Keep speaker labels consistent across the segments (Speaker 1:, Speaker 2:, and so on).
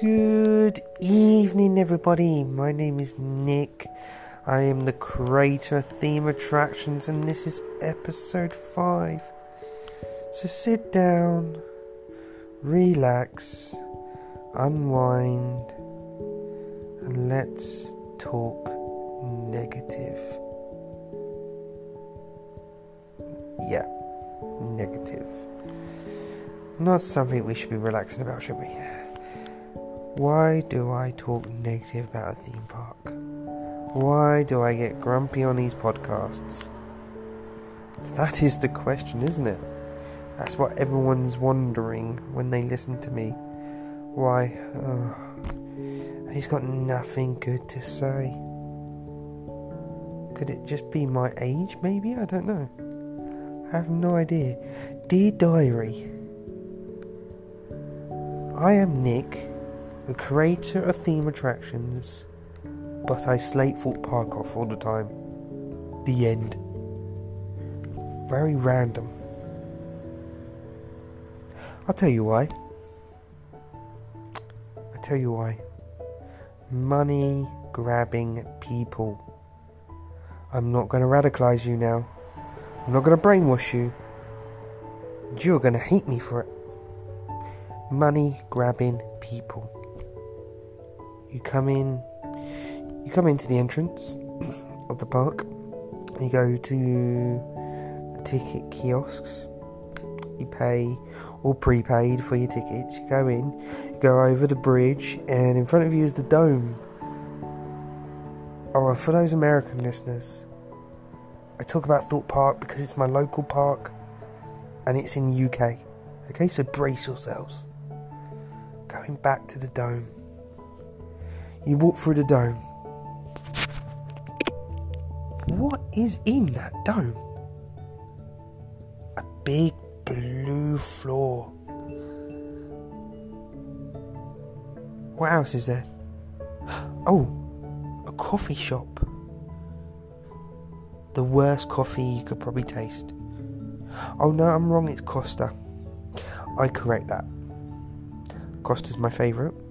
Speaker 1: Good evening, everybody. My name is Nick. I am the creator of Theme Attractions, and this is episode 5. So sit down, relax, unwind, and let's talk negative. Yeah, negative. Not something we should be relaxing about, should we? Why do I talk negative about a theme park? Why do I get grumpy on these podcasts? That is the question, isn't it? That's what everyone's wondering when they listen to me. Why? Oh, he's got nothing good to say. Could it just be my age, maybe? I don't know. I have no idea. Dear Diary, I am Nick, the creator of theme attractions, but I slate Thorpe Park off all the time. The end. Very random. I'll tell you why. I'll tell you why. Money grabbing people. I'm not going to radicalize you now. I'm not going to brainwash you. You're going to hate me for it money grabbing people. You come in, you come into the entrance of the park. You go to the ticket kiosks. You pay or prepaid for your tickets. You go in, you go over the bridge, and in front of you is the dome. Oh, for those American listeners, I talk about Thorpe Park because it's my local park and it's in the UK. Okay, so brace yourselves going back to the dome. You walk through the dome. What is in that dome? A big blue floor. What else is there? Oh, a coffee shop. The worst coffee you could probably taste. Oh no, I'm wrong, it's Costa. I correct that. Costa's my favourite.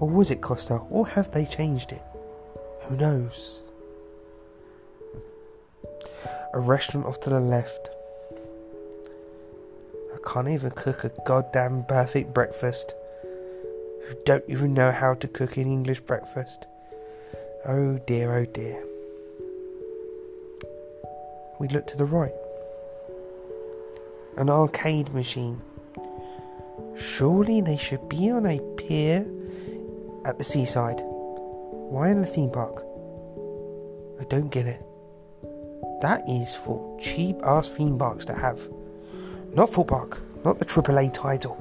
Speaker 1: Or was it Costa? Or have they changed it? Who knows? A restaurant off to the left. I can't even cook a goddamn perfect breakfast. Who don't even know how to cook an English breakfast. Oh dear, oh dear. We look to the right. An arcade machine. Surely they should be on a pier at the seaside. Why in a theme park? I don't get it. That is for cheap ass theme parks to have. Not Thorpe Park, not the AAA title.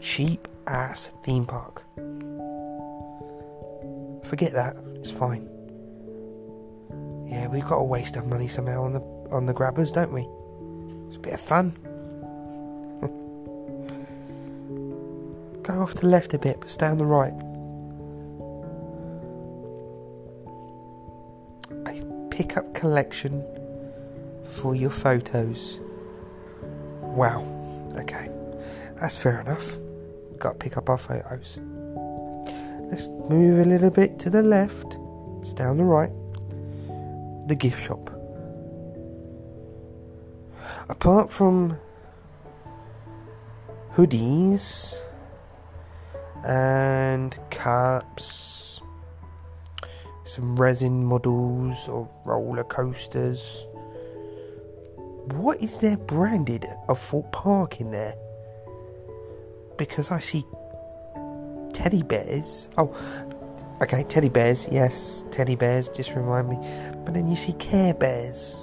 Speaker 1: Cheap ass theme park. Forget that, it's fine. Yeah, we've got to waste our money somehow on the on the grabbers, don't we? It's a bit of fun. Go off to the left a bit, but stay on the right. A pickup collection for your photos. Wow, okay, that's fair enough. Got to pick up our photos. Let's move a little bit to the left, stay on the right. The gift shop. Apart from hoodies and caps, some resin models of roller coasters. What is there branded of Thorpe Park in there? Because I see teddy bears. Oh, okay, teddy bears. Yes, teddy bears. Just remind me. But then you see Care Bears.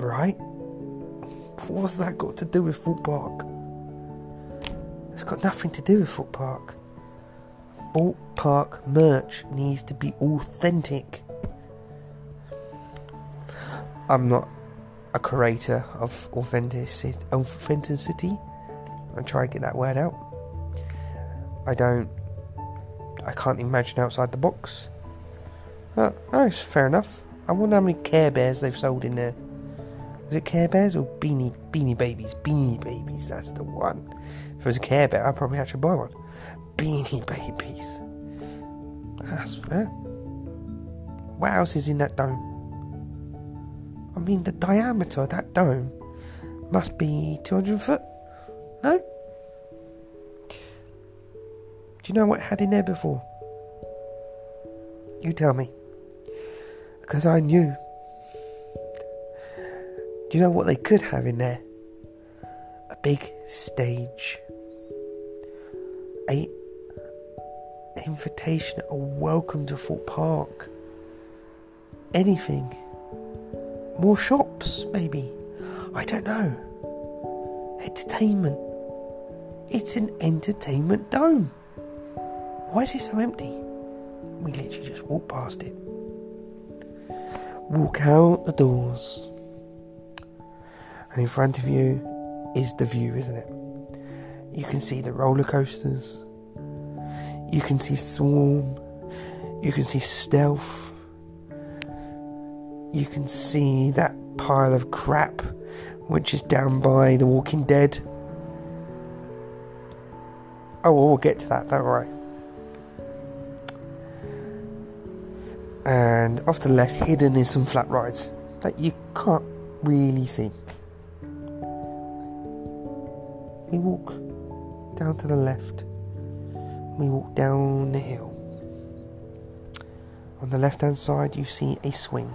Speaker 1: Right? What's that got to do with Thorpe Park? It's got nothing to do with Thorpe Park. Thorpe Park merch needs to be authentic. I'm not a creator of authenticity. Authenticity. I try to get that word out. I don't. I can't imagine outside the box. Uh, no, fair enough. I wonder how many Care Bears they've sold in there. Was it Care Bears or Beanie Beanie Babies? Beanie Babies, that's the one. If it was a Care Bear, I'd probably actually buy one. Beanie Babies. That's fair. What else is in that dome? I mean, the diameter of that dome must be 200 foot. No? Do you know what had in there before? You tell me. Because I knew. Do you know what they could have in there? A big stage. A invitation, a welcome to Thorpe Park. Anything. More shops, maybe. I don't know. Entertainment. It's an entertainment dome. Why is it so empty? We literally just walk past it. Walk out the doors. And in front of you is the view, isn't it? You can see the roller coasters. You can see Swarm. You can see Stealth. You can see that pile of crap which is down by The Walking Dead. Oh, well, we'll get to that, don't worry. And off to the left, hidden is some flat rides that you can't really see. We walk down to the left. We walk down the hill. On the left hand side, you see a swing.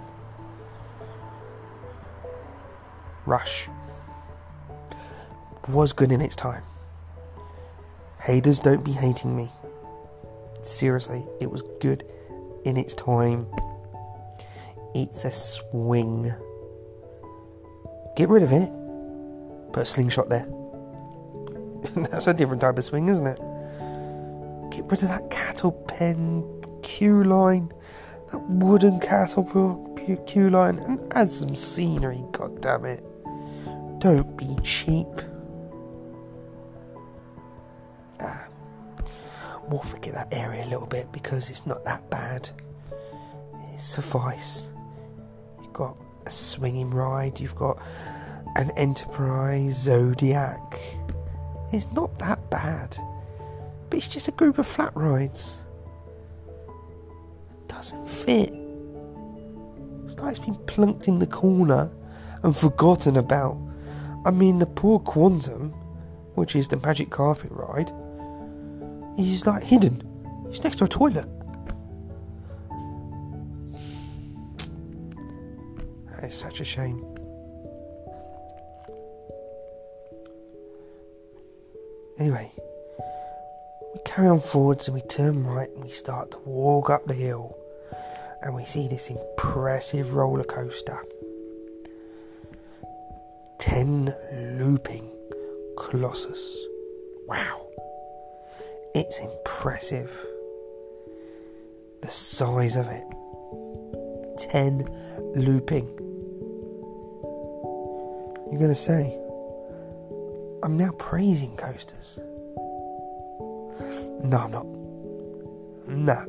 Speaker 1: Rush. Was good in its time. Haters don't be hating me. Seriously, it was good in its time. It's a swing. Get rid of it. Put a slingshot there. That's a different type of swing, isn't it? Get rid of that cattle pen queue line, that wooden cattle queue line, and add some scenery, god damn it. Don't be cheap. Ah. We'll forget that area a little bit because it's not that bad. It suffice. You've got a swinging ride, you've got an Enterprise Zodiac. It's not that bad. But it's just a group of flat rides. It doesn't fit. It's like it's been plunked in the corner and forgotten about. I mean, the poor Quantum, which is the magic carpet ride, is like hidden. It's next to a toilet. Is such a shame. Anyway, we carry on forwards and we turn right and we start to walk up the hill and we see this impressive roller coaster. 10 looping Colossus. Wow. It's impressive. The size of it. 10 looping. You're going to say, I'm now praising coasters. No, I'm not. Nah.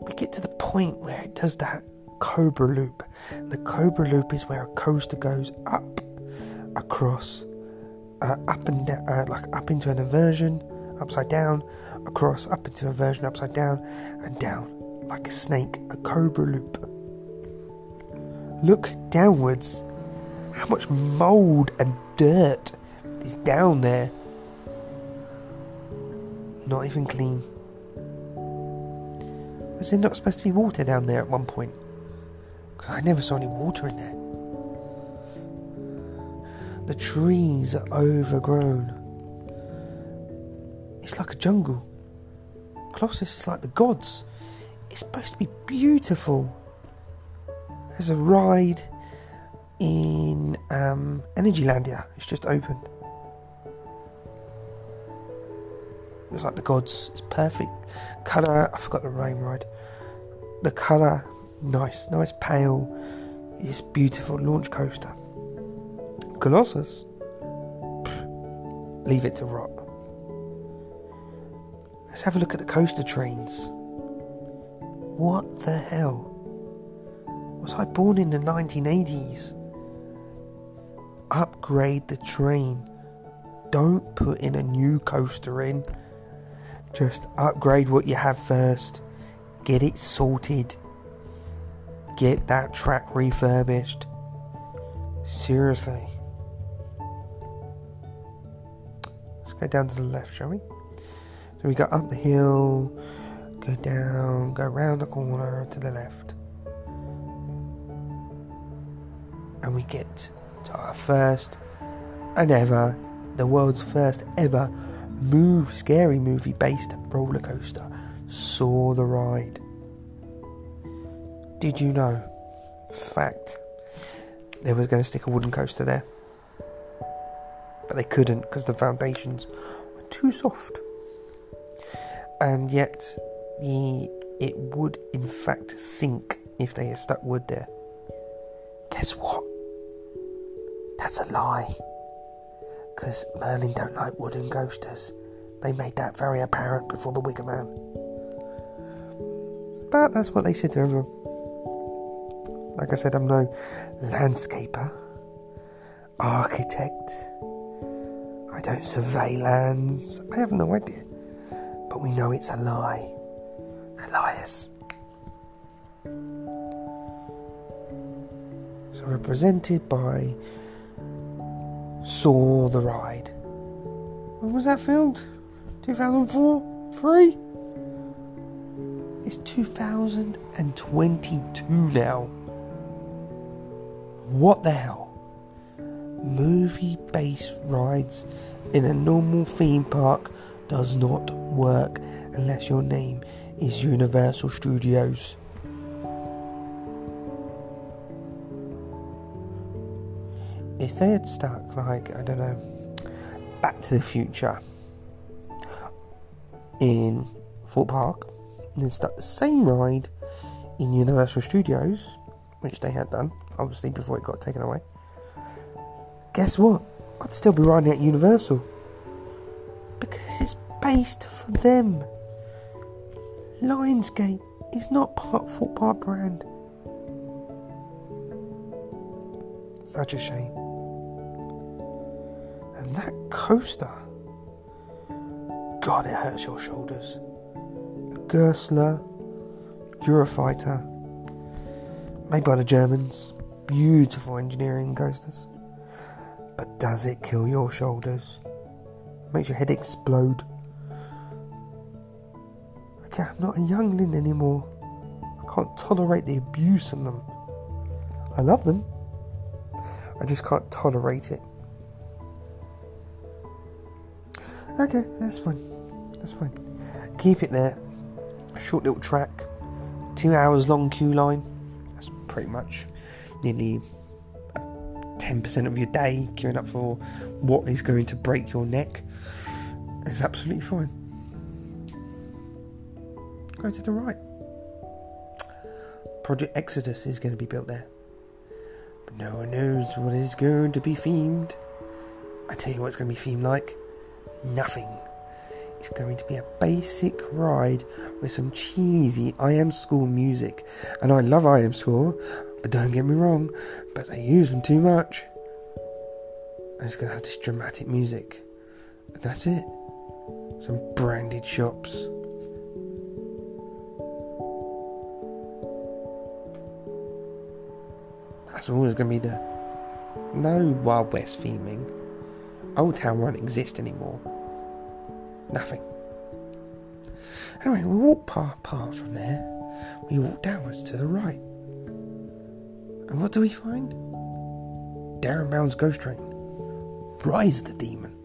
Speaker 1: We get to the point where it does that cobra loop. The cobra loop is where a coaster goes up, across, uh, up and down, uh, like up into an inversion, upside down, across, up into inversion, upside down, and down, like a snake, a cobra loop. Look downwards. How much mould and dirt is down there? Not even clean. Was there not supposed to be water down there at one point? I never saw any water in there. The trees are overgrown. It's like a jungle. Colossus is like the gods. It's supposed to be beautiful. There's a ride in um, Energylandia. It's just opened. It's like the gods. It's perfect colour. I forgot the rain ride. The colour, nice, nice pale. It's beautiful launch coaster. Colossus, leave it to rot. Let's have a look at the coaster trains. What the hell? Was I born in the 1980s? Upgrade the train. Don't put in a new coaster in. Just upgrade what you have first. Get it sorted. Get that track refurbished. Seriously. Let's go down to the left, shall we? So we go up the hill, go down, go round the corner to the left. And we get our first and ever, the world's first ever move scary movie based roller coaster, Saw the Ride. Did you know? Fact. They were going to stick a wooden coaster there. But they couldn't because the foundations were too soft and yet the it would in fact sink if they had stuck wood there. Guess what? That's a lie. Because Merlin don't like wooden ghosters. They made that very apparent before the Wicker Man. But that's what they said to everyone. Like I said, I'm no landscaper, architect. I don't survey lands. I have no idea but we know it's a lie. They're liars. So represented by Saw the Ride. When was that filmed? 2004? 3? It's 2022 now. What the hell? Movie based rides in a normal theme park does not work unless your name is Universal Studios. If they had stuck, like, I don't know, Back to the Future in Thorpe Park, and then stuck the same ride in Universal Studios, which they had done, obviously, before it got taken away, guess what? I'd still be riding at Universal because it's based for them. Lionsgate is not part Thorpe Park brand. Such a shame. And that coaster, God, it hurts your shoulders. A Gerstlauer Eurofighter, made by the Germans. Beautiful engineering coasters. But does it kill your shoulders? Makes your head explode. Okay, I'm not a youngling anymore. I can't tolerate the abuse of them. I love them. I just can't tolerate it. Okay, that's fine. That's fine. Keep it there. Short little track. Two hours long queue line. That's pretty much nearly uh, 10% of your day queuing up for what is going to break your neck. It's absolutely fine. Go to the right. Project Exodus is going to be built there. But no one knows what is going to be themed. I tell you what it's going to be themed like nothing. It's going to be a basic ride with some cheesy IMAscore music. And I love IMAscore, don't get me wrong, but I use them too much. And it's going to have this dramatic music. And that's it. Some branded shops. That's always going to be the. No Wild West theming. Old Town won't exist anymore. Nothing. Anyway, we walk past from there. We walk downwards to the right. And what do we find? Derren Brown's Ghost Train. Rise of the Demon.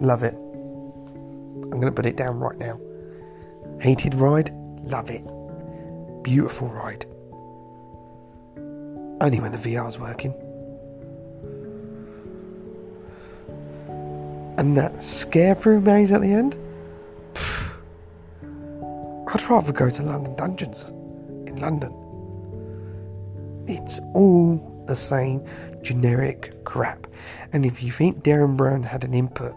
Speaker 1: Love it. I'm going to put it down right now. Hated ride? Love it. Beautiful ride. Only when the VR's working. And that scare through maze at the end? Pfft. I'd rather go to London Dungeons in London. It's all the same generic crap. And if you think Derren Brown had an input,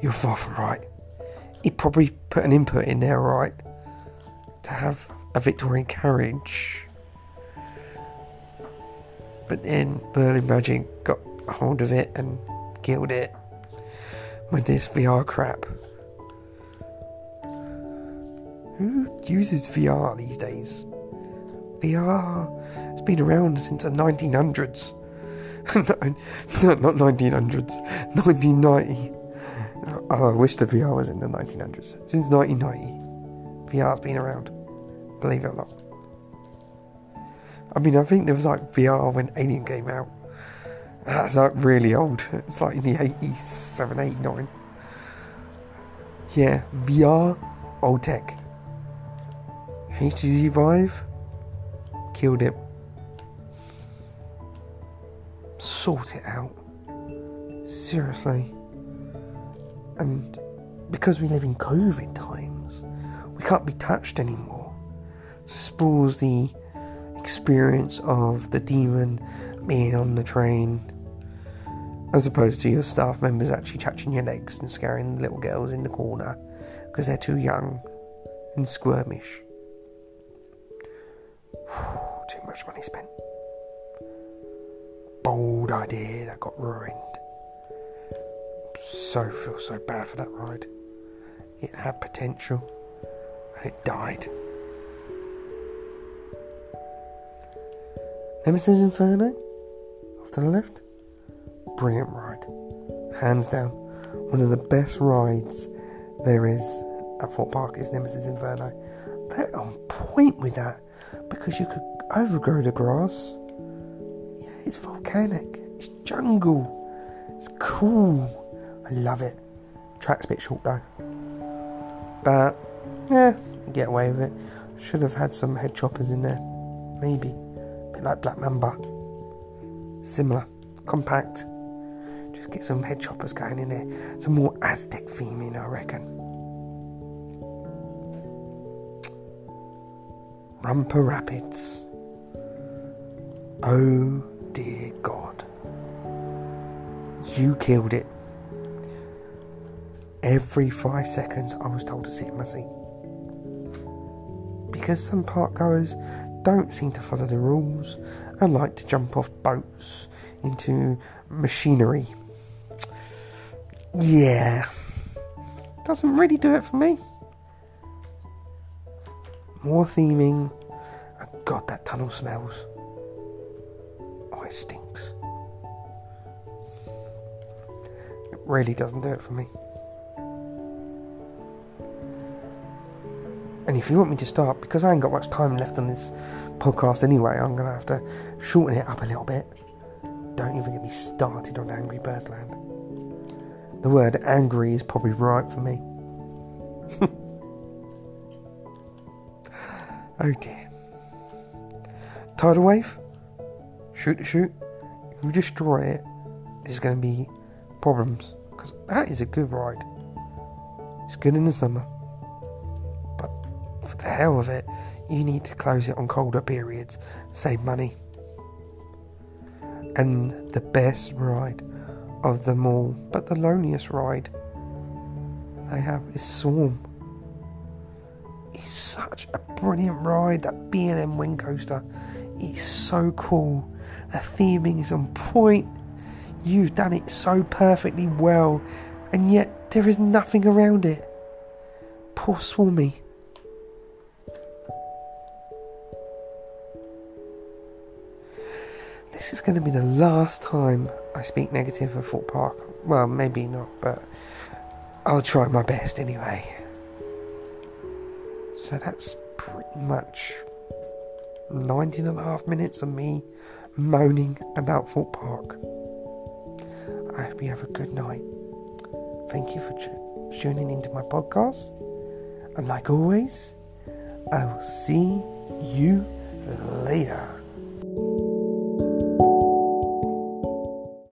Speaker 1: you're far from right. He probably put an input in there, right? To have a Victorian carriage But then Merlin Magic got hold of it and killed it with this VR crap. Who uses VR these days? VR has been around since the 1900s. no, not 1900s, 1990. Oh, I wish the VR was in the 1900s. Since 1990, VR's been around. Believe it or not. I mean, I think there was like VR when Alien came out. That's like really old. It's like in the 87, 89. Yeah, VR, old tech. HTC Vive, killed it. Sort it out. Seriously. And because we live in COVID times, we can't be touched anymore. So spoils the experience of the demon being on the train, as opposed to your staff members actually touching your legs and scaring the little girls in the corner because they're too young and squirmish. too much money spent. Bold idea that got ruined. So feel so bad for that ride. It had potential and it died. Nemesis Inferno, off to the left. Brilliant ride. Hands down, one of the best rides there is at Thorpe Park is Nemesis Inferno. They're on point with that because you could overgrow the grass. Yeah, it's volcanic, it's jungle, it's cool. I love it. Track's a bit short though. But, yeah, get away with it. Should have had some head choppers in there. Maybe bit like Black Mamba. Similar, compact. Get some head choppers going in there. Some more Aztec theming, I reckon. Rumba Rapids. Oh dear God. You killed it. Every five seconds, I was told to sit in my seat. Because some park goers don't seem to follow the rules and like to jump off boats into machinery. Yeah, doesn't really do it for me. More theming. Oh God, that tunnel smells. Oh, it stinks. It really doesn't do it for me. And if you want me to start, because I ain't got much time left on this podcast anyway, I'm going to have to shorten it up a little bit. Don't even get me started on Angry Birds Land. The word angry is probably right for me. oh dear. Tidal wave? Shoot shoot? If you destroy it, there's going to be problems. Because that is a good ride. It's good in the summer But for the hell of it, you need to close it on colder periods, save money. And the best ride of them all, but the loneliest ride they have is Swarm. It's such a brilliant ride, that B&M Wing Coaster. It's so cool. The theming is on point. You've done it so perfectly well, and yet there is nothing around it. Poor Swarmy. this is going to be the last time I speak negative of Thorpe Park. Well, maybe not, but I'll try my best anyway. So that's pretty much 19 and a half minutes of me moaning about Thorpe Park. I hope you have a good night. Thank you for tuning into my podcast. And like always, I will see you later.